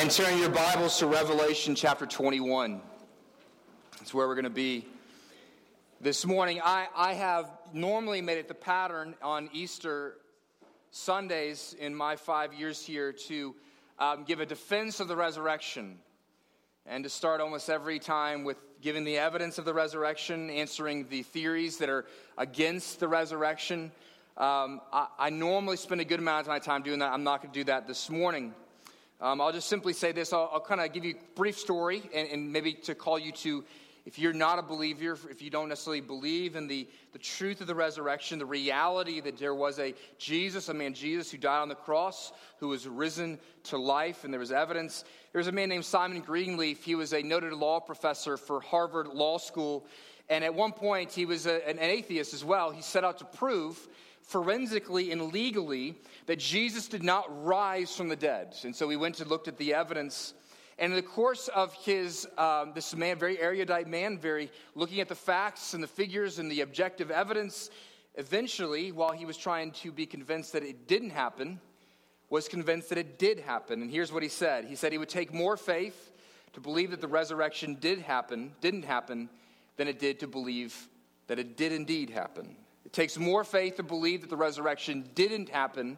And turn your Bibles to Revelation chapter 21. That's where we're going to be this morning. I, I have normally made it the pattern on Easter Sundays in my five years here to um, give a defense of the resurrection and to start almost every time with giving the evidence of the resurrection, answering the theories that are against the resurrection. Um, I, I normally spend a good amount of my time doing that. I'm not going to do that this morning. Um, I'll just simply say this. I'll, I'll kind of give you a brief story and, and, maybe to call you to, if you're not a believer, if you don't necessarily believe in the, the truth of the resurrection, the reality that there was a Jesus, a man Jesus, who died on the cross, who was risen to life, and there was evidence. There was a man named Simon Greenleaf. He was a noted law professor for Harvard Law School. And at one point, he was a, an atheist as well. He set out to prove forensically and legally that Jesus did not rise from the dead. And so we went and looked at the evidence. And in the course of his, um, this man, very erudite man, very looking at the facts and the figures and the objective evidence, eventually, while he was trying to be convinced that it didn't happen, was convinced that it did happen. And here's what he said He said he would take more faith to believe that the resurrection did happen, didn't happen, than it did to believe that it did indeed happen. It takes more faith to believe that the resurrection didn't happen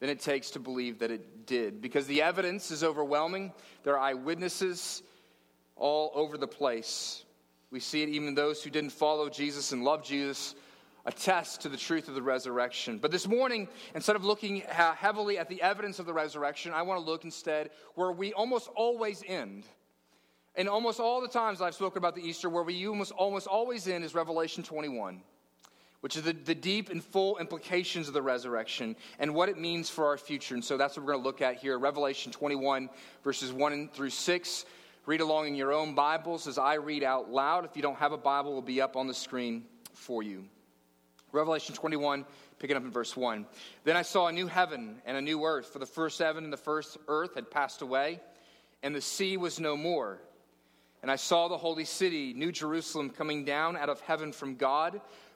than it takes to believe that it did. Because the evidence is overwhelming. There are eyewitnesses all over the place. We see it even those who didn't follow Jesus and love Jesus attest to the truth of the resurrection. But this morning, instead of looking heavily at the evidence of the resurrection, I want to look instead where we almost always end. And almost all the times I've spoken about the Easter, where we almost, almost always end is Revelation 21 which is the, the deep and full implications of the resurrection and what it means for our future. And so that's what we're going to look at here Revelation 21, verses 1 through 6. Read along in your own Bibles as I read out loud. If you don't have a Bible, it will be up on the screen for you. Revelation 21, picking up in verse 1. Then I saw a new heaven and a new earth, for the first heaven and the first earth had passed away, and the sea was no more. And I saw the holy city, New Jerusalem, coming down out of heaven from God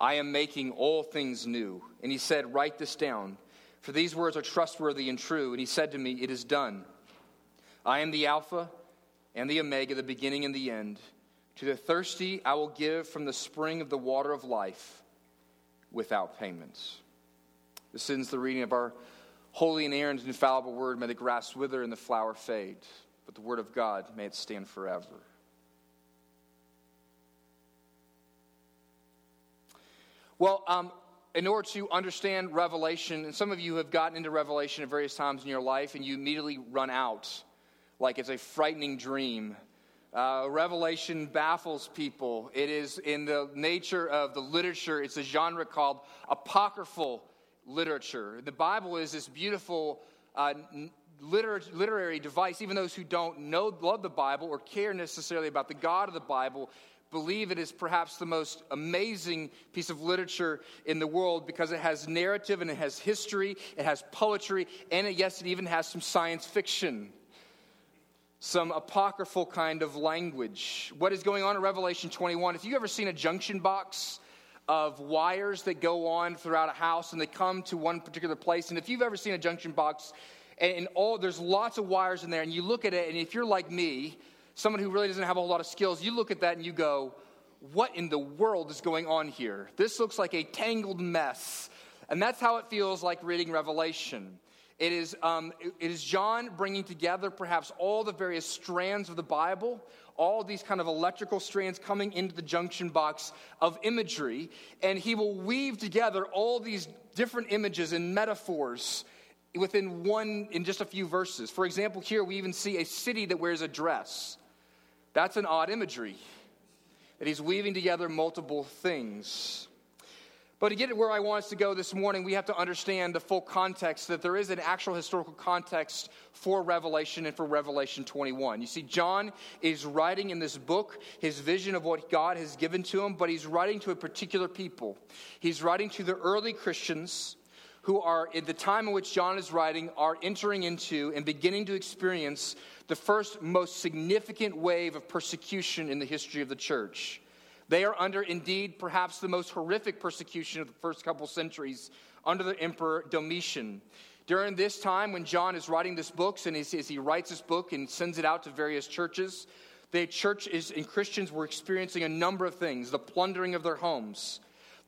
I am making all things new. And he said, Write this down, for these words are trustworthy and true. And he said to me, It is done. I am the Alpha and the Omega, the beginning and the end. To the thirsty, I will give from the spring of the water of life without payments. This ends the reading of our holy and inerrant and infallible word. May the grass wither and the flower fade, but the word of God, may it stand forever. Well, um, in order to understand Revelation, and some of you have gotten into Revelation at various times in your life, and you immediately run out like it's a frightening dream. Uh, Revelation baffles people. It is in the nature of the literature, it's a genre called apocryphal literature. The Bible is this beautiful uh, liter- literary device. Even those who don't know, love the Bible or care necessarily about the God of the Bible believe it is perhaps the most amazing piece of literature in the world because it has narrative and it has history, it has poetry, and it, yes, it even has some science fiction, some apocryphal kind of language. What is going on in Revelation 21? If you've ever seen a junction box, of wires that go on throughout a house and they come to one particular place. And if you've ever seen a junction box and, all there's lots of wires in there, and you look at it, and if you're like me, someone who really doesn't have a whole lot of skills, you look at that and you go, what in the world is going on here? This looks like a tangled mess. And that's how it feels like reading Revelation. It is, um, it is John bringing together perhaps all the various strands of the Bible, all these kind of electrical strands coming into the junction box of imagery, and he will weave together all these different images and metaphors within one, in just a few verses. For example, here we even see a city that wears a dress. That's an odd imagery, that he's weaving together multiple things. But to get it where I want us to go this morning, we have to understand the full context that there is an actual historical context for Revelation and for Revelation 21. You see, John is writing in this book his vision of what God has given to him, but he's writing to a particular people. He's writing to the early Christians who are, at the time in which John is writing, are entering into and beginning to experience the first most significant wave of persecution in the history of the church. They are under, indeed, perhaps the most horrific persecution of the first couple centuries under the Emperor Domitian. During this time, when John is writing this book, and as, he writes this book and sends it out to various churches, the church is, and Christians were experiencing a number of things the plundering of their homes.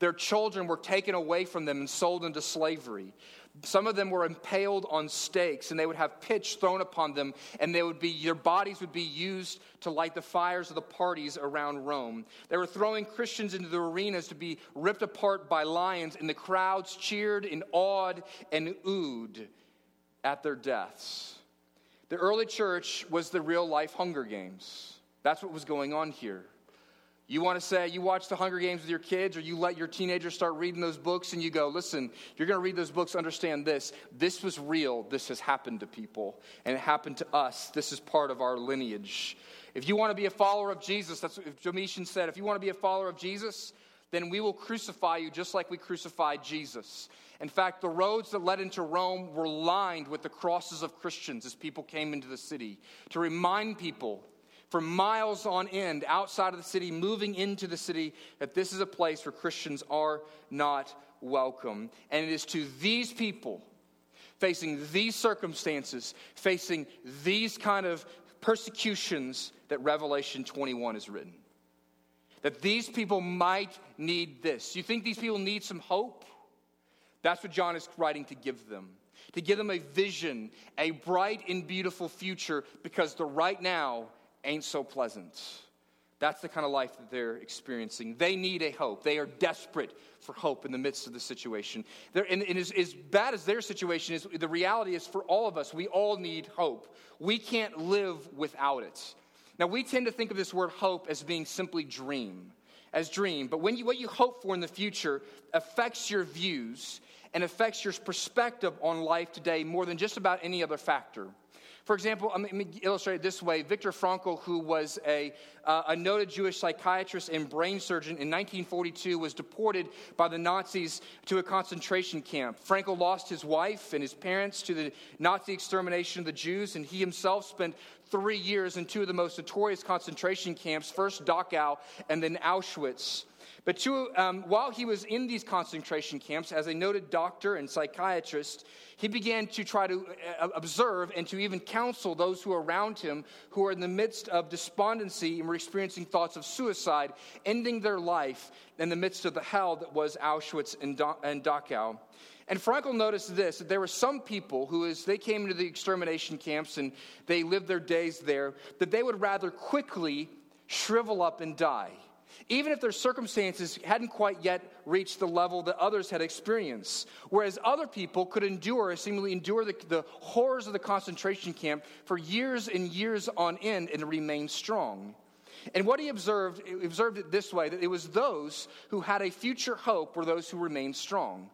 Their children were taken away from them and sold into slavery. Some of them were impaled on stakes, and they would have pitch thrown upon them, and they would be, their bodies would be used to light the fires of the parties around Rome. They were throwing Christians into the arenas to be ripped apart by lions, and the crowds cheered and awed and oohed at their deaths. The early church was the real life Hunger Games. That's what was going on here. You want to say you watch the Hunger Games with your kids, or you let your teenagers start reading those books, and you go, listen, you're going to read those books, understand this. This was real. This has happened to people, and it happened to us. This is part of our lineage. If you want to be a follower of Jesus, that's what Domitian said. If you want to be a follower of Jesus, then we will crucify you just like we crucified Jesus. In fact, the roads that led into Rome were lined with the crosses of Christians as people came into the city to remind people for miles on end outside of the city, moving into the city, that this is a place where Christians are not welcome. And it is to these people, facing these circumstances, facing these kind of persecutions, that Revelation 21 is written. That these people might need this. You think these people need some hope? That's what John is writing to give them. To give them a vision, a bright and beautiful future, because the right now ain't so pleasant. That's the kind of life that they're experiencing. They need a hope. They are desperate for hope in the midst of the situation. They're, and, and as, as bad as their situation is, the reality is for all of us, we all need hope. We can't live without it. Now, we tend to think of this word hope as being simply dream, as dream. But when you, what you hope for in the future affects your views and affects your perspective on life today more than just about any other factor. For example, let me illustrate it this way. Viktor Frankl, who was a, uh, a noted Jewish psychiatrist and brain surgeon in 1942, was deported by the Nazis to a concentration camp. Frankl lost his wife and his parents to the Nazi extermination of the Jews, and he himself spent three years in two of the most notorious concentration camps, first Dachau and then Auschwitz. But to, um, while he was in these concentration camps, as a noted doctor and psychiatrist, he began to try to uh, observe and to even counsel those who were around him who were in the midst of despondency and were experiencing thoughts of suicide, ending their life in the midst of the hell that was Auschwitz and, and Dachau. And Frankl noticed this that there were some people who, as they came into the extermination camps and they lived their days there, that they would rather quickly shrivel up and die even if their circumstances hadn't quite yet reached the level that others had experienced. Whereas other people could endure, seemingly endure the, the horrors of the concentration camp for years and years on end and remain strong. And what he observed, he observed it this way that it was those who had a future hope were those who remained strong.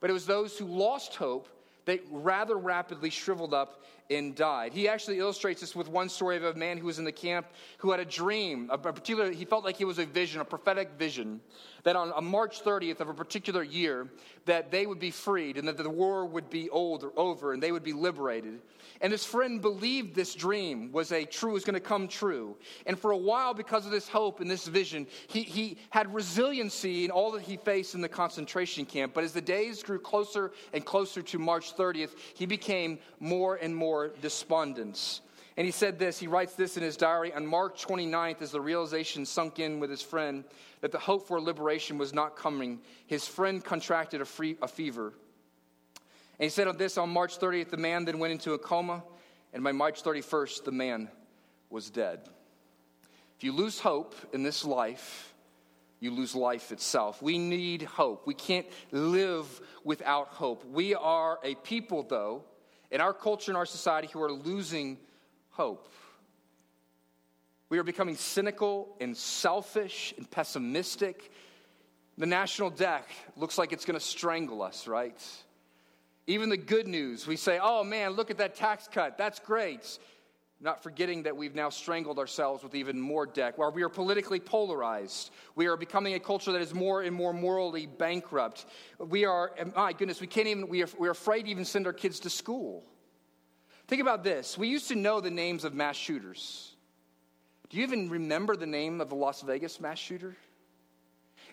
But it was those who lost hope that rather rapidly shriveled up and died. He actually illustrates this with one story of a man who was in the camp who had a dream, a particular, he felt like it was a vision, a prophetic vision, that on, on March 30th of a particular year, that they would be freed and that the war would be old or over and they would be liberated. And his friend believed this dream was a true, was going to come true. And for a while, because of this hope and this vision, he, he had resiliency in all that he faced in the concentration camp. But as the days grew closer and closer to March 30th, he became more and more despondent. And he said this, he writes this in his diary on March 29th as the realization sunk in with his friend that the hope for liberation was not coming. His friend contracted a, free, a fever. And he said on this on March 30th, the man then went into a coma, and by March 31st, the man was dead. If you lose hope in this life, you lose life itself. We need hope. We can't live without hope. We are a people, though, in our culture in our society who are losing hope. We are becoming cynical and selfish and pessimistic The national debt looks like it's going to strangle us, right? Even the good news, we say, oh man, look at that tax cut. That's great. Not forgetting that we've now strangled ourselves with even more debt, where we are politically polarized. We are becoming a culture that is more and more morally bankrupt. We are, my goodness, we can't even, we are, we're afraid to even send our kids to school. Think about this. We used to know the names of mass shooters. Do you even remember the name of the Las Vegas mass shooter?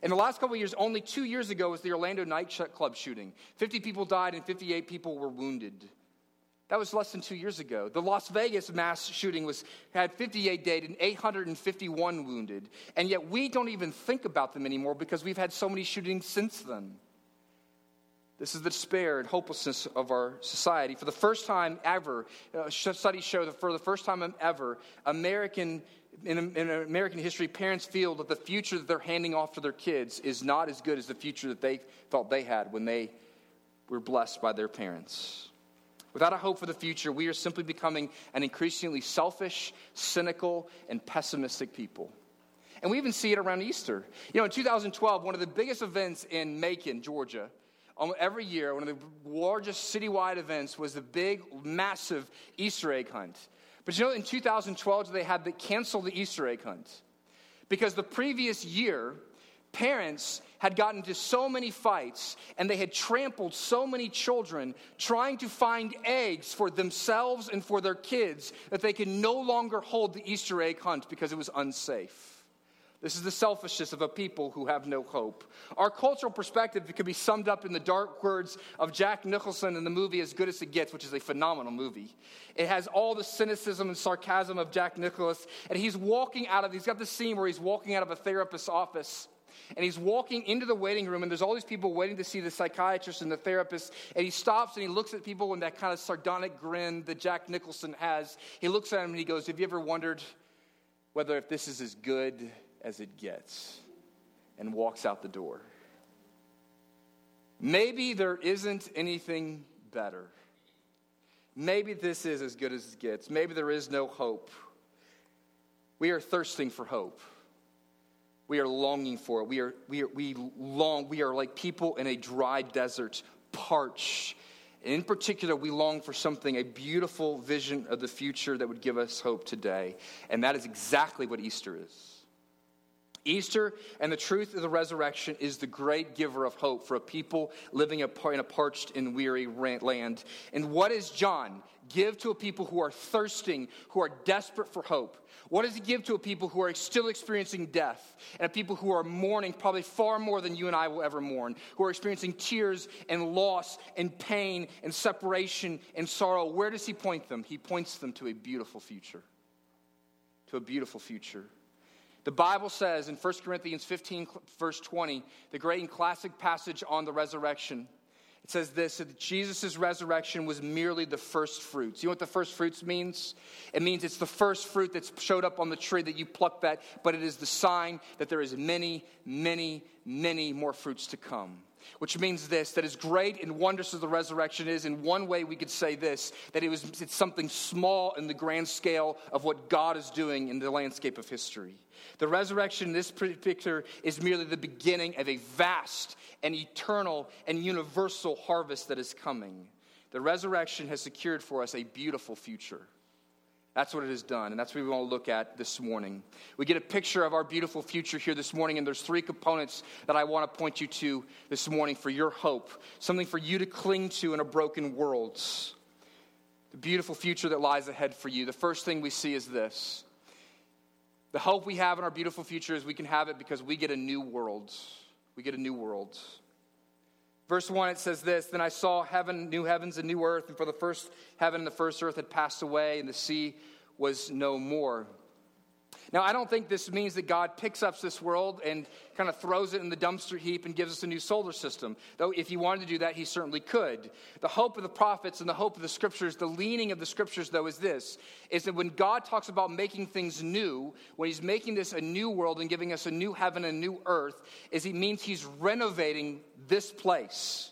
In the last couple of years, only two years ago was the Orlando nightclub shooting. 50 people died and 58 people were wounded. That was less than two years ago. The Las Vegas mass shooting was, had 58 dead and 851 wounded. And yet we don't even think about them anymore because we've had so many shootings since then. This is the despair and hopelessness of our society. For the first time ever, uh, studies show that for the first time ever, American in, in, American history, parents feel that the future that they're handing off to their kids is not as good as the future that they thought they had when they were blessed by their parents. Without a hope for the future, we are simply becoming an increasingly selfish, cynical, and pessimistic people. And we even see it around Easter. You know, in 2012, one of the biggest events in Macon, Georgia, um, every year, one of the largest citywide events was the big, massive Easter egg hunt. But you know, in 2012, they had to cancel the Easter egg hunt because the previous year, parents had gotten into so many fights and they had trampled so many children trying to find eggs for themselves and for their kids that they could no longer hold the Easter egg hunt because it was unsafe. This is the selfishness of a people who have no hope. Our cultural perspective could be summed up in the dark words of Jack Nicholson in the movie As Good as It Gets, which is a phenomenal movie. It has all the cynicism and sarcasm of Jack Nicholson, and he's walking out of, he's got the scene where he's walking out of a therapist's office. And he's walking into the waiting room, and there's all these people waiting to see the psychiatrist and the therapist. And he stops and he looks at people with that kind of sardonic grin that Jack Nicholson has. He looks at him and he goes, Have you ever wondered whether if this is as good as it gets and walks out the door. Maybe there isn't anything better. Maybe this is as good as it gets. Maybe there is no hope. We are thirsting for hope. We are longing for it. We are, we are, we long, we are like people in a dry desert, parched. And in particular, we long for something, a beautiful vision of the future that would give us hope today. And that is exactly what Easter is. Easter and the truth of the resurrection is the great giver of hope for a people living in a parched and weary land. And what does John give to a people who are thirsting, who are desperate for hope? What does he give to a people who are still experiencing death and a people who are mourning probably far more than you and I will ever mourn, who are experiencing tears and loss and pain and separation and sorrow? Where does he point them? He points them to a beautiful future. To a beautiful future. The Bible says in 1 Corinthians 15, verse 20, the great and classic passage on the resurrection, it says this that Jesus' resurrection was merely the first fruits. You know what the first fruits means? It means it's the first fruit that's showed up on the tree that you plucked that, but it is the sign that there is many, many, many more fruits to come which means this that as great and wondrous as the resurrection is, in one way we could say this that it was, it's something small in the grand scale of what God is doing in the landscape of history. The resurrection in this picture is merely the beginning of a vast and eternal and universal harvest that is coming. The resurrection has secured for us a beautiful future. That's what it has done, and that's what we want to look at this morning. We get a picture of our beautiful future here this morning, and there's three components that I want to point you to this morning for your hope, something for you to cling to in a broken world. The beautiful future that lies ahead for you. The first thing we see is this the hope we have in our beautiful future is we can have it because we get a new world. We get a new world. Verse 1, it says this Then I saw heaven, new heavens, and new earth, and for the first heaven and the first earth had passed away, and the sea was no more. Now, I don't think this means that God picks up this world and kind of throws it in the dumpster heap and gives us a new solar system. Though, if he wanted to do that, he certainly could. The hope of the prophets and the hope of the scriptures, the leaning of the scriptures, though, is this is that when God talks about making things new, when he's making this a new world and giving us a new heaven and a new earth, is he means he's renovating this place.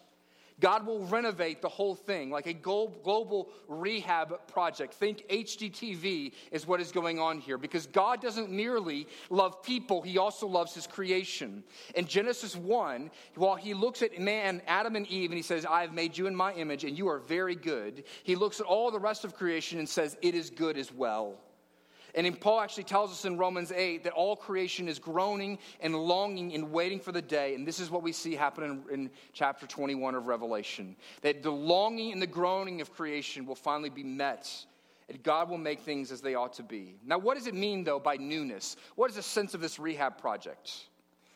God will renovate the whole thing like a global rehab project. Think HGTV is what is going on here because God doesn't merely love people, He also loves His creation. In Genesis 1, while He looks at man, Adam and Eve, and He says, I have made you in my image and you are very good, He looks at all the rest of creation and says, It is good as well. And Paul actually tells us in Romans 8 that all creation is groaning and longing and waiting for the day. And this is what we see happen in, in chapter 21 of Revelation that the longing and the groaning of creation will finally be met. And God will make things as they ought to be. Now, what does it mean, though, by newness? What is the sense of this rehab project?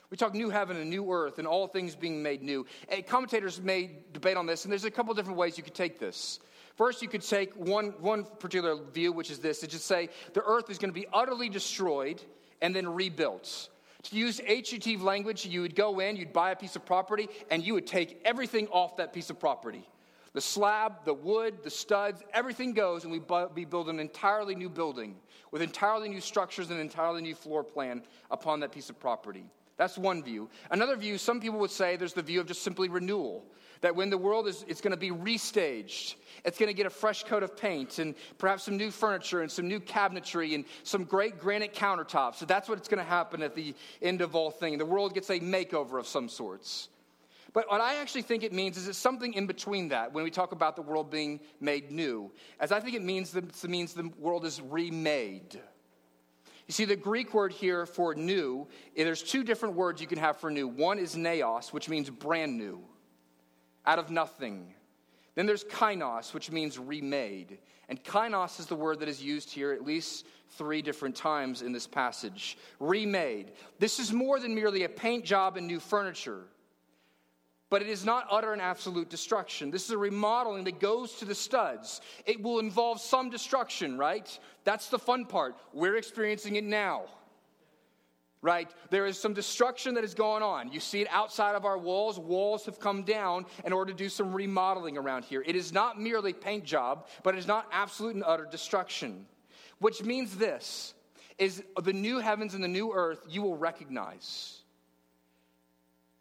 We talk new heaven and new earth and all things being made new. And commentators may debate on this, and there's a couple different ways you could take this. First, you could take one, one particular view, which is this to just say the earth is going to be utterly destroyed and then rebuilt. To use HGT language, you would go in, you'd buy a piece of property, and you would take everything off that piece of property. The slab, the wood, the studs, everything goes, and we, bu- we build an entirely new building with entirely new structures and an entirely new floor plan upon that piece of property. That's one view. Another view, some people would say there's the view of just simply renewal. That when the world is it's going to be restaged, it's going to get a fresh coat of paint and perhaps some new furniture and some new cabinetry and some great granite countertops. So that's what's going to happen at the end of all things. The world gets a makeover of some sorts. But what I actually think it means is it's something in between that when we talk about the world being made new. As I think it means, it means the world is remade. You see, the Greek word here for new, eh, there's two different words you can have for new. One is neos, which means brand new out of nothing. Then there's kainos, which means remade. And kainos is the word that is used here at least three different times in this passage. Remade. This is more than merely a paint job and new furniture. But it is not utter and absolute destruction. This is a remodeling that goes to the studs. It will involve some destruction, right? That's the fun part. We're experiencing it now right? There is some destruction that is going on. You see it outside of our walls. Walls have come down in order to do some remodeling around here. It is not merely paint job, but it is not absolute and utter destruction. Which means this is the new heavens and the new earth you will recognize.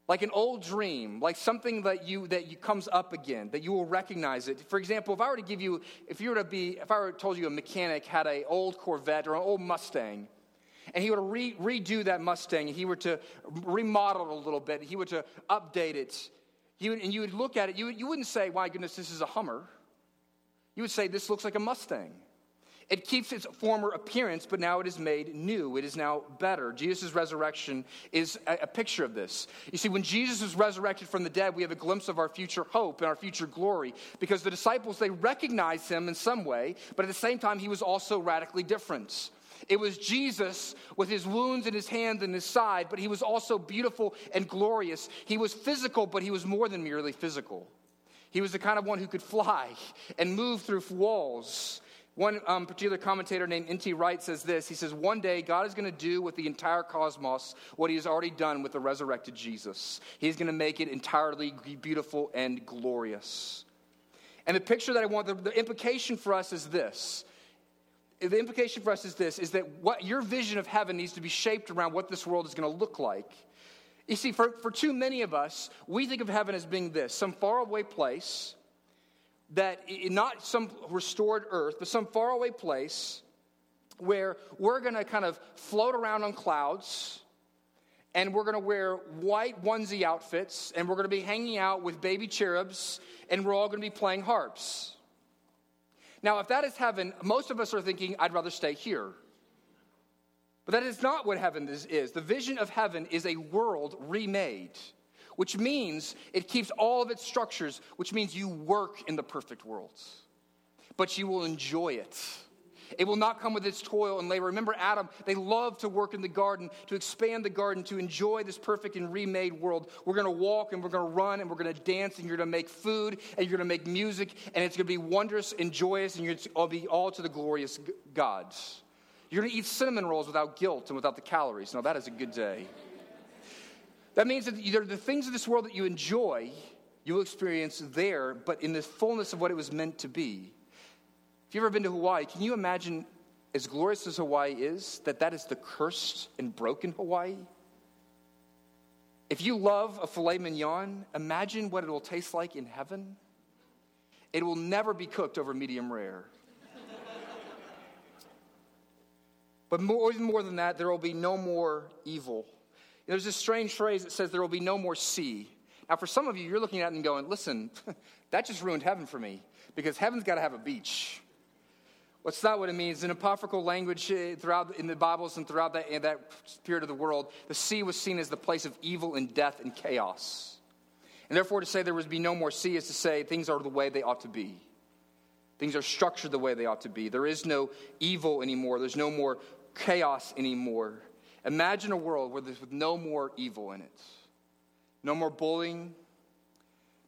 Like an old dream, like something that you that you comes up again, that you will recognize it. For example, if I were to give you, if you were to be, if I were to told you a mechanic had an old Corvette or an old Mustang, and he were to re- redo that Mustang, and he were to remodel it a little bit, he were to update it, you and you would look at it, you, you wouldn't say, my goodness, this is a Hummer. You would say, this looks like a Mustang. It keeps its former appearance, but now it is made new. It is now better. Jesus' resurrection is a, a, picture of this. You see, when Jesus was resurrected from the dead, we have a glimpse of our future hope and our future glory because the disciples, they recognized him in some way, but at the same time, he was also radically different. It was Jesus with his wounds in his hands and his side, but he was also beautiful and glorious. He was physical, but he was more than merely physical. He was the kind of one who could fly and move through walls. One um, particular commentator named N.T. Wright says this He says, One day God is going to do with the entire cosmos what he has already done with the resurrected Jesus. He's going to make it entirely beautiful and glorious. And the picture that I want, the, the implication for us is this the implication for us is this is that what your vision of heaven needs to be shaped around what this world is going to look like. You see, for, for too many of us, we think of heaven as being this some faraway place that, not some restored earth, but some faraway place where we're going to kind of float around on clouds and we're going to wear white onesie outfits and we're going to be hanging out with baby cherubs and we're all going to be playing harps. Now, if that is heaven, most of us are thinking, I'd rather stay here. But that is not what heaven is. is. The vision of heaven is a world remade, which means it keeps all of its structures, which means you work in the perfect world, but you will enjoy it. It will not come with its toil and labor. Remember Adam, they loved to work in the garden, to expand the garden, to enjoy this perfect and remade world. We're going to walk and we're going to run and we're going to dance and you're going to make food and you're going to make music and it's going to be wondrous and joyous and you're be all to the glorious gods. You're going to eat cinnamon rolls without guilt and without the calories. Now, that is a good day. That means that the things of this world that you enjoy, you'll experience there, but in the fullness of what it was meant to be. If you've ever been to Hawaii, can you imagine, as glorious as Hawaii is, that that is the cursed and broken Hawaii? If you love a filet mignon, imagine what it will taste like in heaven. It will never be cooked over medium rare. but more, even more than that, there will be no more evil. There's this strange phrase that says there will be no more sea. Now, for some of you, you're looking at it and going, listen, that just ruined heaven for me because heaven's got to have a beach. What's that what it means? In apocryphal language eh, throughout in the Bibles and throughout that, that period of the world, the sea was seen as the place of evil and death and chaos. And therefore, to say there would be no more sea is to say things are the way they ought to be. Things are structured the way they ought to be. There is no evil anymore, there's no more chaos anymore. Imagine a world where there's no more evil in it. No more bullying,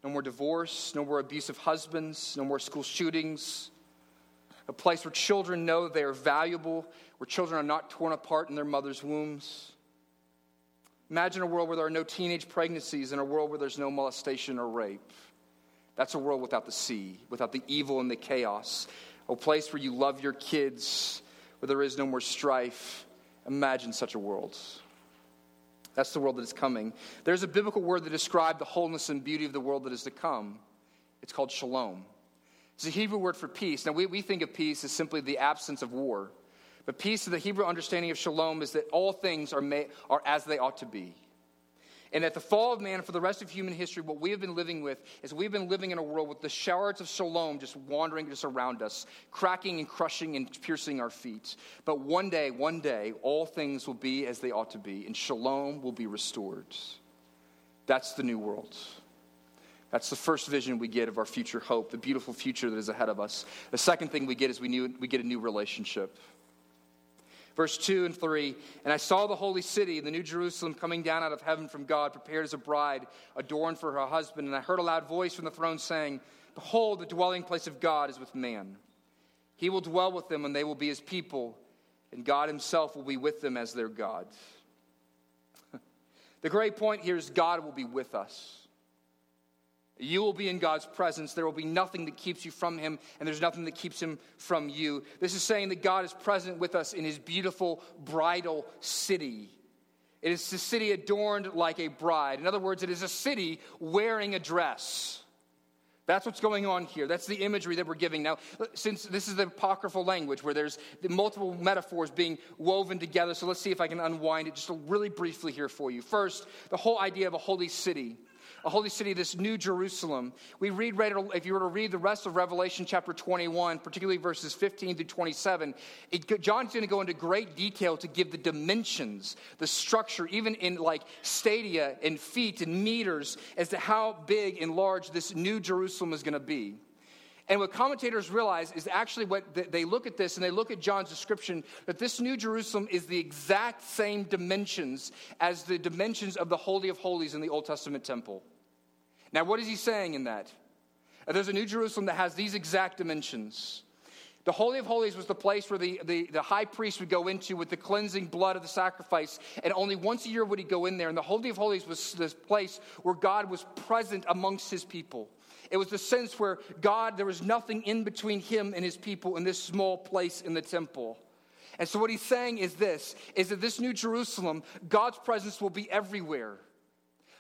no more divorce, no more abusive husbands, no more school shootings, a place where children know they are valuable, where children are not torn apart in their mother's wombs. Imagine a world where there are no teenage pregnancies and a world where there's no molestation or rape. That's a world without the sea, without the evil and the chaos. A place where you love your kids, where there is no more strife. Imagine such a world. That's the world that is coming. There's a biblical word that describes the wholeness and beauty of the world that is to come. It's called shalom. It's a Hebrew word for peace. Now, we, we think of peace as simply the absence of war. But peace, the Hebrew understanding of shalom, is that all things are, made, are as they ought to be. And at the fall of man, for the rest of human history, what we have been living with is we've been living in a world with the showers of shalom just wandering just around us, cracking and crushing and piercing our feet. But one day, one day, all things will be as they ought to be, and shalom will be restored. That's the new world. That's the first vision we get of our future hope, the beautiful future that is ahead of us. The second thing we get is we, knew, we get a new relationship. Verse 2 and 3 And I saw the holy city, the new Jerusalem, coming down out of heaven from God, prepared as a bride, adorned for her husband. And I heard a loud voice from the throne saying, Behold, the dwelling place of God is with man. He will dwell with them, and they will be his people, and God himself will be with them as their God. the great point here is God will be with us. You will be in God's presence. There will be nothing that keeps you from Him, and there's nothing that keeps Him from you. This is saying that God is present with us in His beautiful bridal city. It is a city adorned like a bride. In other words, it is a city wearing a dress. That's what's going on here. That's the imagery that we're giving. Now, since this is the apocryphal language where there's multiple metaphors being woven together, so let's see if I can unwind it just really briefly here for you. First, the whole idea of a holy city a holy city, this new Jerusalem. We read, if you were to read the rest of Revelation chapter 21, particularly verses 15 to 27, it, John's going to go into great detail to give the dimensions, the structure, even in like stadia and feet and meters, as to how big and large this new Jerusalem is going to be. And what commentators realize is actually what they look at this and they look at John's description that this New Jerusalem is the exact same dimensions as the dimensions of the Holy of Holies in the Old Testament temple. Now, what is he saying in that? Uh, there's a New Jerusalem that has these exact dimensions. The Holy of Holies was the place where the, the, the, high priest would go into with the cleansing blood of the sacrifice, and only once a year would he go in there. And the Holy of Holies was this place where God was present amongst his people. It was the sense where God, there was nothing in between him and his people in this small place in the temple. And so what he's saying is this is that this new Jerusalem, God's presence will be everywhere.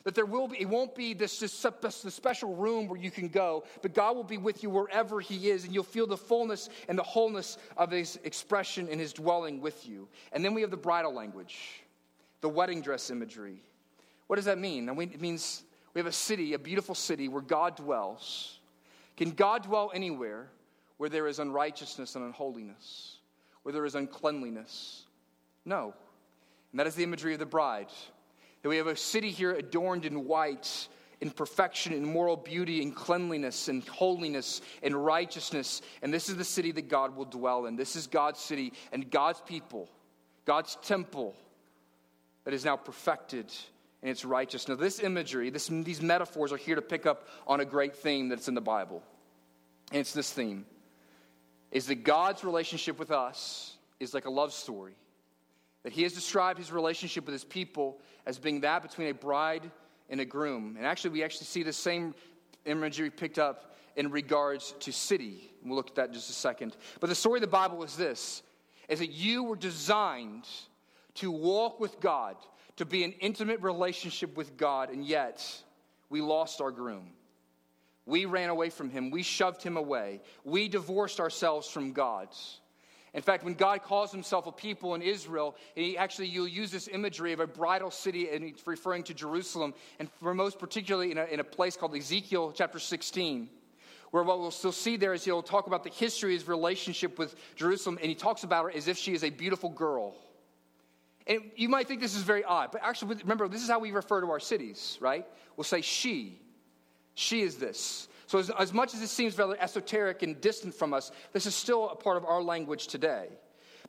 That there will be, it won't be this, this, this, special room where you can go, but God will be with you wherever He is, and you'll feel the fullness and the wholeness of His expression and His dwelling with you. And then we have the bridal language, the wedding dress imagery. What does that mean? It means we have a city, a beautiful city where God dwells. Can God dwell anywhere where there is unrighteousness and unholiness, where there is uncleanliness? No. And that is the imagery of the bride. That we have a city here adorned in white, in perfection, in moral beauty, in cleanliness, in holiness, in righteousness. And this is the city that God will dwell in. This is God's city and God's people, God's temple that is now perfected and it's righteous. Now, this imagery, this, these metaphors are here to pick up on a great theme that's in the Bible. And it's this theme is that God's relationship with us is like a love story. That he has described his relationship with his people as being that between a bride and a groom. And actually, we actually see the same imagery picked up in regards to city. We'll look at that in just a second. But the story of the Bible is this is that you were designed to walk with God, to be an intimate relationship with God, and yet we lost our groom. We ran away from him. We shoved him away. We divorced ourselves from God's. In fact, when God calls himself a people in Israel, he actually you'll use this imagery of a bridal city, and he's referring to Jerusalem, and for most particularly in a, in a place called Ezekiel chapter 16, where what we'll still see there is he'll talk about the history of his relationship with Jerusalem, and he talks about her as if she is a beautiful girl. And you might think this is very odd, but actually, remember, this is how we refer to our cities, right? We'll say she. She is this. So, as, as much as it seems rather esoteric and distant from us, this is still a part of our language today.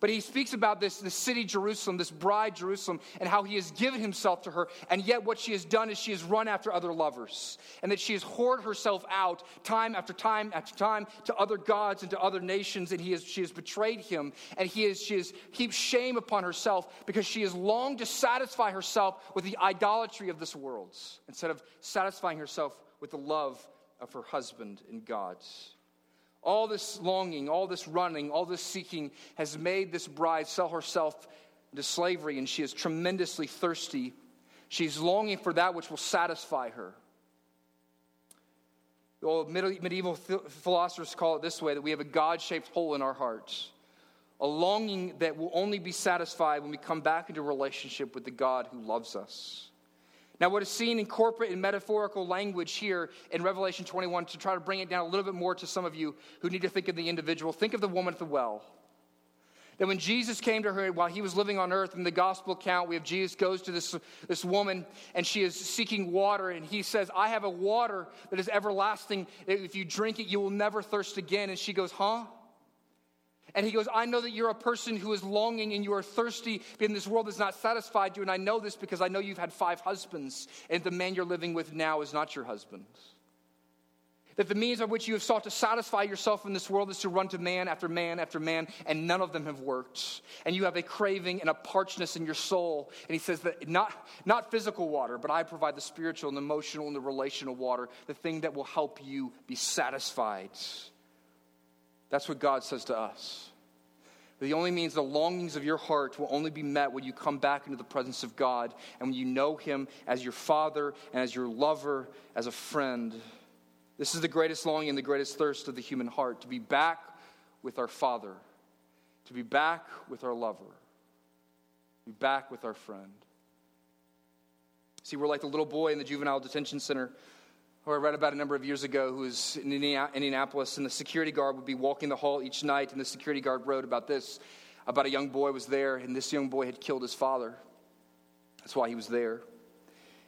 But he speaks about this, this city Jerusalem, this bride Jerusalem, and how he has given himself to her. And yet, what she has done is she has run after other lovers. And that she has whored herself out time after time after time to other gods and to other nations. And he has, she has betrayed him. And he has, she has heaped shame upon herself because she has longed to satisfy herself with the idolatry of this world instead of satisfying herself with the love of her husband in God's. All this longing, all this running, all this seeking has made this bride sell herself into slavery, and she is tremendously thirsty. She's longing for that which will satisfy her. The old medieval philosophers call it this way that we have a God shaped hole in our hearts, a longing that will only be satisfied when we come back into relationship with the God who loves us. Now, what is seen in corporate and metaphorical language here in Revelation 21, to try to bring it down a little bit more to some of you who need to think of the individual, think of the woman at the well. That when Jesus came to her while he was living on earth, in the gospel account, we have Jesus goes to this, this woman and she is seeking water, and he says, I have a water that is everlasting. If you drink it, you will never thirst again. And she goes, Huh? And he goes, I know that you're a person who is longing and you are thirsty, but this world has not satisfied you. And I know this because I know you've had five husbands, and the man you're living with now is not your husband. That the means by which you have sought to satisfy yourself in this world is to run to man after man after man, and none of them have worked. And you have a craving and a parchness in your soul. And he says that not, not physical water, but I provide the spiritual and emotional and the relational water, the thing that will help you be satisfied. That's what God says to us. The only means the longings of your heart will only be met when you come back into the presence of God and when you know Him as your Father and as your lover, as a friend. This is the greatest longing and the greatest thirst of the human heart to be back with our Father, to be back with our lover, to be back with our friend. See, we're like the little boy in the juvenile detention center who I read about a number of years ago, who was in Indianapolis, and the security guard would be walking the hall each night, and the security guard wrote about this, about a young boy was there, and this young boy had killed his father. That's why he was there.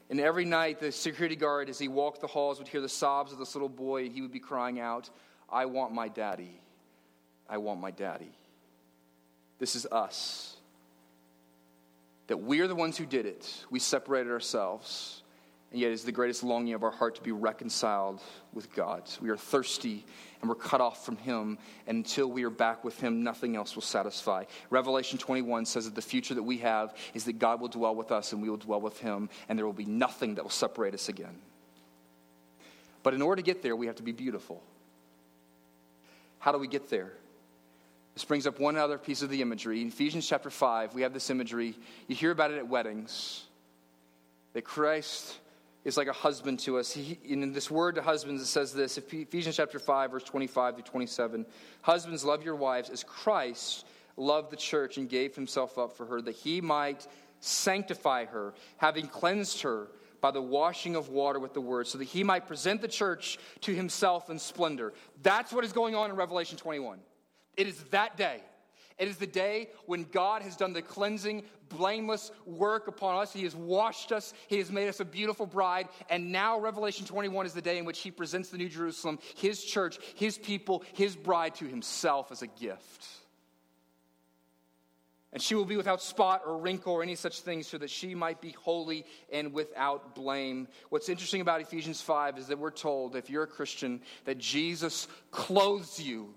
And every night, the security guard, as he walked the halls, would hear the sobs of this little boy, and he would be crying out, I want my daddy. I want my daddy. This is us. That we're the ones who did it. We separated ourselves and yet it is the greatest longing of our heart to be reconciled with God. We are thirsty and we're cut off from Him, and until we are back with Him, nothing else will satisfy. Revelation 21 says that the future that we have is that God will dwell with us and we will dwell with Him, and there will be nothing that will separate us again. But in order to get there, we have to be beautiful. How do we get there? This brings up one other piece of the imagery. In Ephesians chapter 5, we have this imagery. You hear about it at weddings that Christ is like a husband to us. He, in this word to husbands, it says this Ephesians chapter 5, verse 25 through 27. Husbands, love your wives as Christ loved the church and gave himself up for her, that he might sanctify her, having cleansed her by the washing of water with the word, so that he might present the church to himself in splendor. That's what is going on in Revelation 21. It is that day. It is the day when God has done the cleansing, blameless work upon us. He has washed us, He has made us a beautiful bride. And now, Revelation 21 is the day in which He presents the New Jerusalem, His church, His people, His bride to Himself as a gift. And she will be without spot or wrinkle or any such thing, so that she might be holy and without blame. What's interesting about Ephesians 5 is that we're told, if you're a Christian, that Jesus clothes you.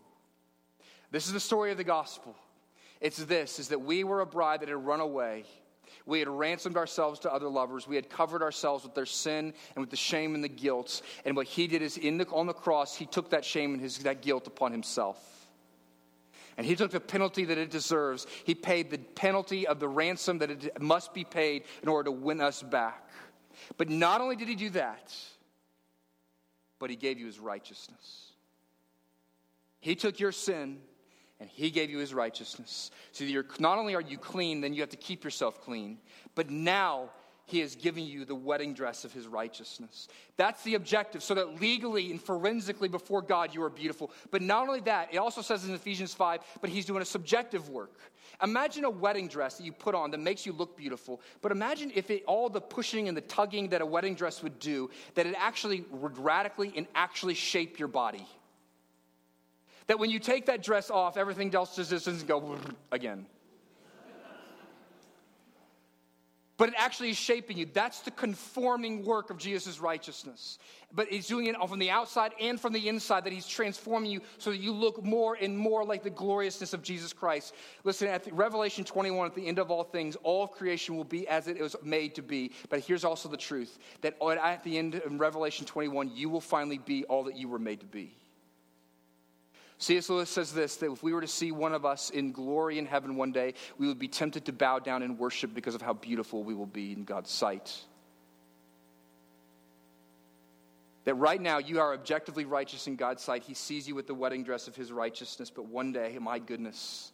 This is the story of the gospel. It's this is that we were a bride that had run away. We had ransomed ourselves to other lovers. We had covered ourselves with their sin and with the shame and the guilt. And what he did is in the, on the cross, he took that shame and his, that guilt upon himself. And he took the penalty that it deserves. He paid the penalty of the ransom that it must be paid in order to win us back. But not only did he do that, but he gave you his righteousness. He took your sin and he gave you his righteousness. So you're, not only are you clean, then you have to keep yourself clean, but now he has given you the wedding dress of his righteousness. That's the objective, so that legally and forensically before God you are beautiful. But not only that, it also says in Ephesians 5, but he's doing a subjective work. Imagine a wedding dress that you put on that makes you look beautiful, but imagine if it, all the pushing and the tugging that a wedding dress would do, that it actually would radically and actually shape your body. That when you take that dress off, everything else just doesn't go again. but it actually is shaping you. That's the conforming work of Jesus' righteousness. But he's doing it from the outside and from the inside, that he's transforming you so that you look more and more like the gloriousness of Jesus Christ. Listen, at Revelation 21, at the end of all things, all of creation will be as it was made to be. But here's also the truth that at the end of Revelation 21, you will finally be all that you were made to be. C.S. Lewis says this that if we were to see one of us in glory in heaven one day, we would be tempted to bow down and worship because of how beautiful we will be in God's sight. That right now you are objectively righteous in God's sight. He sees you with the wedding dress of his righteousness, but one day, my goodness,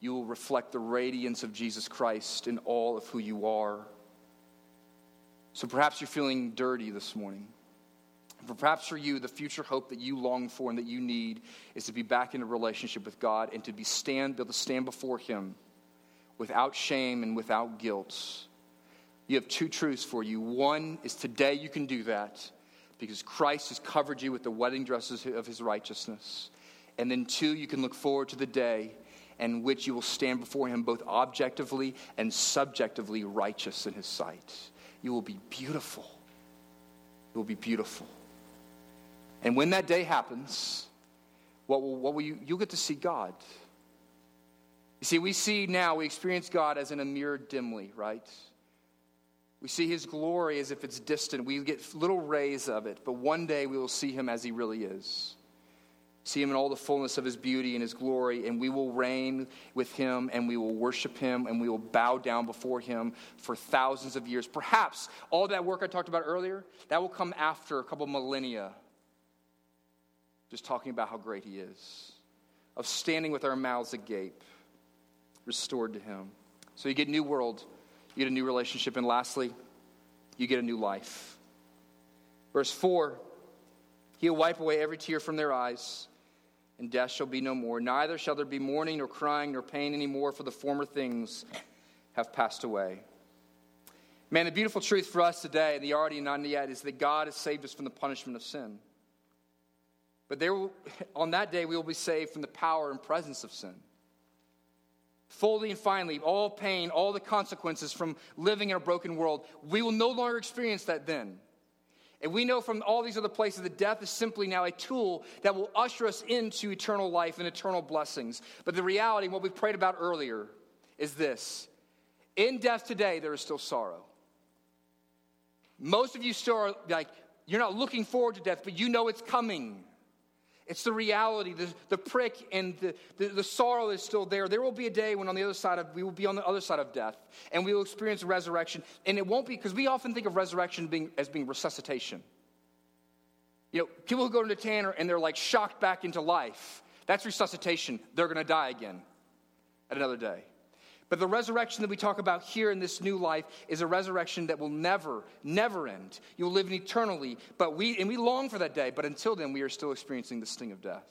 you will reflect the radiance of Jesus Christ in all of who you are. So perhaps you're feeling dirty this morning. For perhaps for you, the future hope that you long for and that you need is to be back in a relationship with God and to be stand, be able to stand before Him without shame and without guilt. You have two truths for you. One is today you can do that because Christ has covered you with the wedding dresses of His righteousness. And then two, you can look forward to the day in which you will stand before Him both objectively and subjectively righteous in His sight. You will be beautiful. You will be beautiful. And when that day happens, what will, what will you, you'll get to see God. You see, we see now, we experience God as in a mirror dimly, right? We see his glory as if it's distant. We get little rays of it, but one day we will see him as he really is. See him in all the fullness of his beauty and his glory, and we will reign with him and we will worship him and we will bow down before him for thousands of years. Perhaps all that work I talked about earlier, that will come after a couple millennia just talking about how great He is, of standing with our mouths agape, restored to Him. So you get a new world, you get a new relationship, and lastly, you get a new life. Verse 4 He'll wipe away every tear from their eyes, and death shall be no more. Neither shall there be mourning, nor crying, nor pain anymore, for the former things have passed away. Man, the beautiful truth for us today, and the already and not yet, is that God has saved us from the punishment of sin. But there will, on that day, we will be saved from the power and presence of sin. Fully and finally, all pain, all the consequences from living in a broken world, we will no longer experience that then. And we know from all these other places that death is simply now a tool that will usher us into eternal life and eternal blessings. But the reality, what we prayed about earlier, is this In death today, there is still sorrow. Most of you still are like, you're not looking forward to death, but you know it's coming. It's the reality, the, the prick and the, the, the, sorrow is still there. There will be a day when on the other side of, we will be on the other side of death and we will experience resurrection. And it won't be, because we often think of resurrection being, as being resuscitation. You know, people who go into Tanner and they're like shocked back into life, that's resuscitation. They're going to die again at another day. But the resurrection that we talk about here in this new life is a resurrection that will never, never end. You will live eternally, but we and we long for that day, but until then we are still experiencing the sting of death.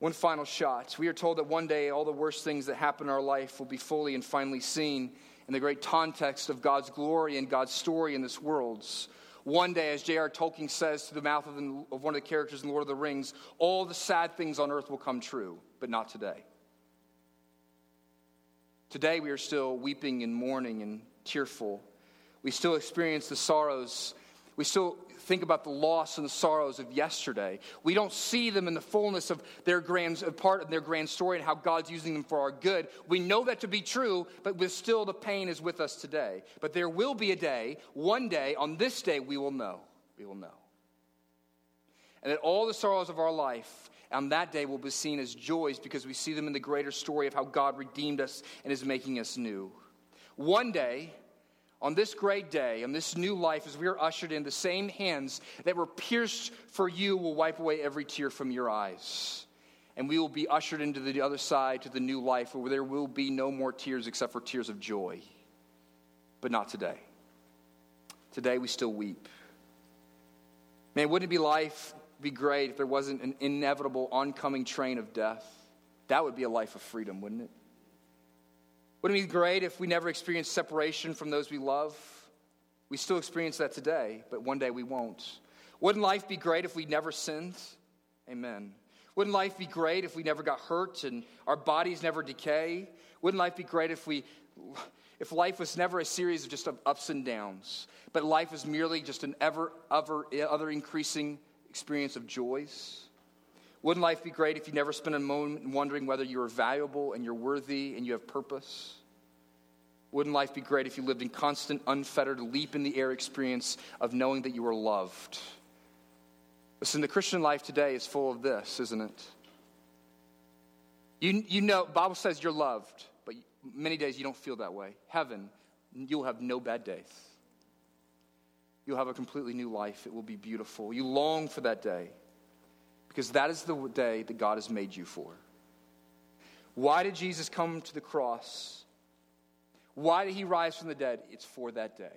One final shot. We are told that one day all the worst things that happen in our life will be fully and finally seen in the great context of God's glory and God's story in this world. One day, as J.R. Tolkien says to the mouth of, the, of one of the characters in Lord of the Rings, all the sad things on earth will come true, but not today. Today we are still weeping and mourning and tearful. We still experience the sorrows. We still think about the loss and the sorrows of yesterday. We don't see them in the fullness of their grand part of their grand story and how God's using them for our good. We know that to be true, but still the pain is with us today. But there will be a day, one day, on this day, we will know. We will know. and that all the sorrows of our life on that day will be seen as joys because we see them in the greater story of how God redeemed us and is making us new. One day, on this great day, on this new life, as we are ushered in, the same hands that were pierced for you will wipe away every tear from your eyes. And we will be ushered into the other side to the new life where there will be no more tears except for tears of joy. But not today. Today we still weep. Man, wouldn't it be life be great if there wasn't an inevitable oncoming train of death? That would be a life of freedom, wouldn't it? Wouldn't it be great if we never experienced separation from those we love? We still experience that today, but one day we won't. Wouldn't life be great if we never sinned? Amen. Wouldn't life be great if we never got hurt and our bodies never decay? Wouldn't life be great if we if life was never a series of just ups and downs, but life was merely just an ever, ever other increasing experience of joys? Wouldn't life be great if you never spent a moment wondering whether you are valuable and you're worthy and you have purpose? Wouldn't life be great if you lived in constant, unfettered, leap in the air experience of knowing that you are loved? Listen, the Christian life today is full of this, isn't it? You, you know, Bible says you're loved, but many days you don't feel that way. Heaven, you'll have no bad days. You'll have a completely new life. It will be beautiful. You long for that day because that is the day that God has made you for. Why did Jesus come to the cross? Why did he rise from the dead? It's for that day.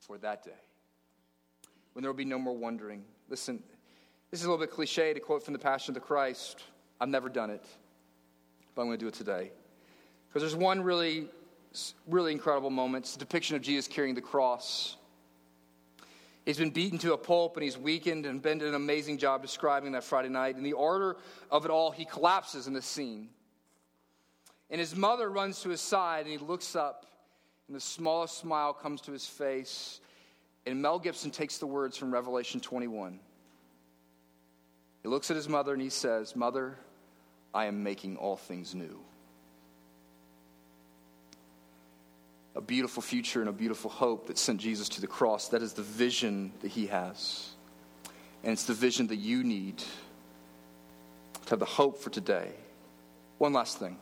For that day. When there will be no more wondering. Listen, this is a little bit cliche to quote from the Passion of the Christ. I've never done it, but I'm going to do it today. Because there's one really, really incredible moment. It's a depiction of Jesus carrying the cross. He's been beaten to a pulp and he's weakened, and Ben did an amazing job describing that Friday night. In the order of it all, he collapses in the scene. And his mother runs to his side and he looks up, and the smallest smile comes to his face. And Mel Gibson takes the words from Revelation 21. He looks at his mother and he says, Mother, I am making all things new. A beautiful future and a beautiful hope that sent Jesus to the cross. That is the vision that he has. And it's the vision that you need to have the hope for today. One last thing.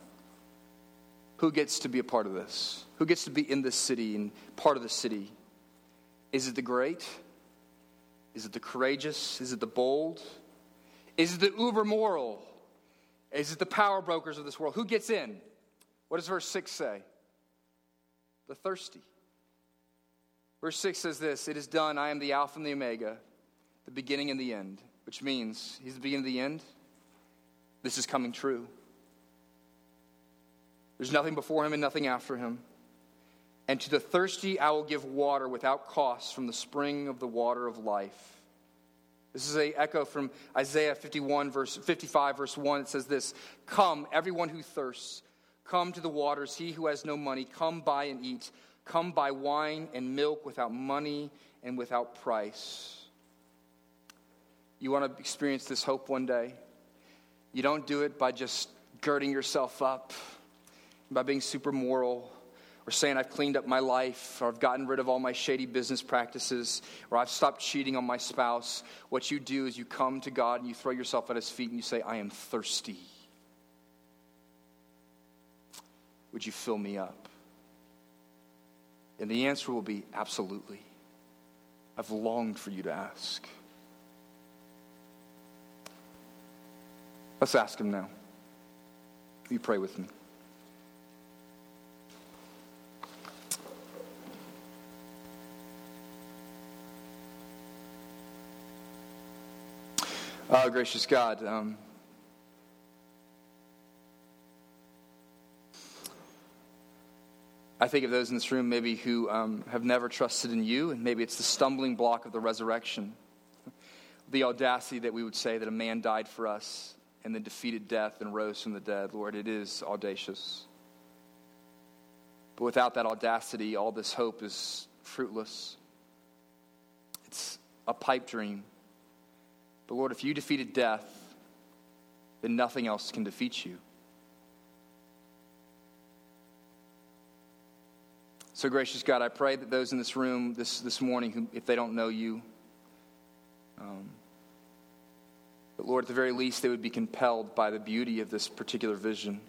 Who gets to be a part of this? Who gets to be in this city and part of the city? Is it the great? Is it the courageous? Is it the bold? Is it the uber moral? Is it the power brokers of this world? Who gets in? What does verse 6 say? The thirsty. Verse 6 says this It is done. I am the Alpha and the Omega, the beginning and the end, which means He's the beginning and the end. This is coming true. There's nothing before Him and nothing after Him. And to the thirsty, I will give water without cost from the spring of the water of life. This is a echo from Isaiah 51 verse 55 verse 1. It says this, "Come, everyone who thirsts, Come to the waters, he who has no money, come buy and eat. Come buy wine and milk without money and without price. You want to experience this hope one day? You don't do it by just girding yourself up, by being super moral, or saying, I've cleaned up my life, or I've gotten rid of all my shady business practices, or I've stopped cheating on my spouse. What you do is you come to God and you throw yourself at His feet and you say, I am thirsty. Would you fill me up? And the answer will be absolutely. I've longed for you to ask. Let's ask him now. You pray with me? Oh, gracious God, um, I think of those in this room maybe who um, have never trusted in you, and maybe it's the stumbling block of the resurrection. The audacity that we would say that a man died for us and then defeated death and rose from the dead. Lord, it is audacious. But without that audacity, all this hope is fruitless. It's a pipe dream. But Lord, if you defeated death, then nothing else can defeat you. So, gracious God, I pray that those in this room this, this morning, who, if they don't know you, um, But Lord, at the very least, they would be compelled by the beauty of this particular vision.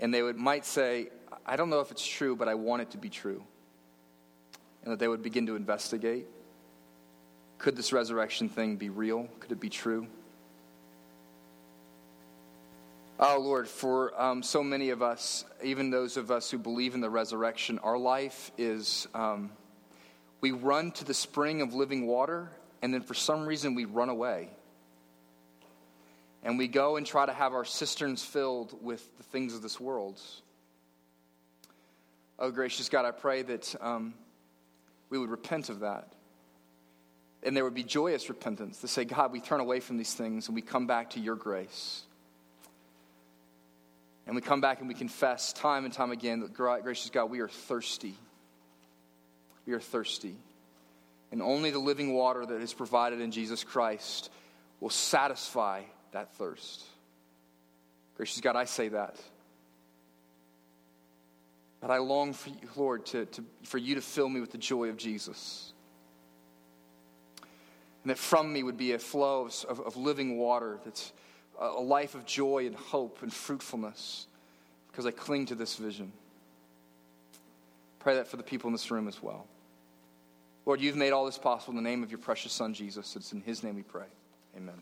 And they would, might say, I don't know if it's true, but I want it to be true. And that they would begin to investigate. Could this resurrection thing be real? Could it be true? Oh, Lord, for um, so many of us, even those of us who believe in the resurrection, our life is um, we run to the spring of living water, and then for some reason we run away. And we go and try to have our cisterns filled with the things of this world. Oh, gracious God, I pray that um, we would repent of that. And there would be joyous repentance to say, God, we turn away from these things and we come back to your grace. And we come back and we confess time and time again that, gracious God, we are thirsty. We are thirsty. And only the living water that is provided in Jesus Christ will satisfy that thirst. Gracious God, I say that. But I long for you, Lord, to, to, for you to fill me with the joy of Jesus. And that from me would be a flow of, of living water that's a life of joy and hope and fruitfulness because I cling to this vision. Pray that for the people in this room as well. Lord, you've made all this possible in the name of your precious Son, Jesus. It's in his name we pray. Amen.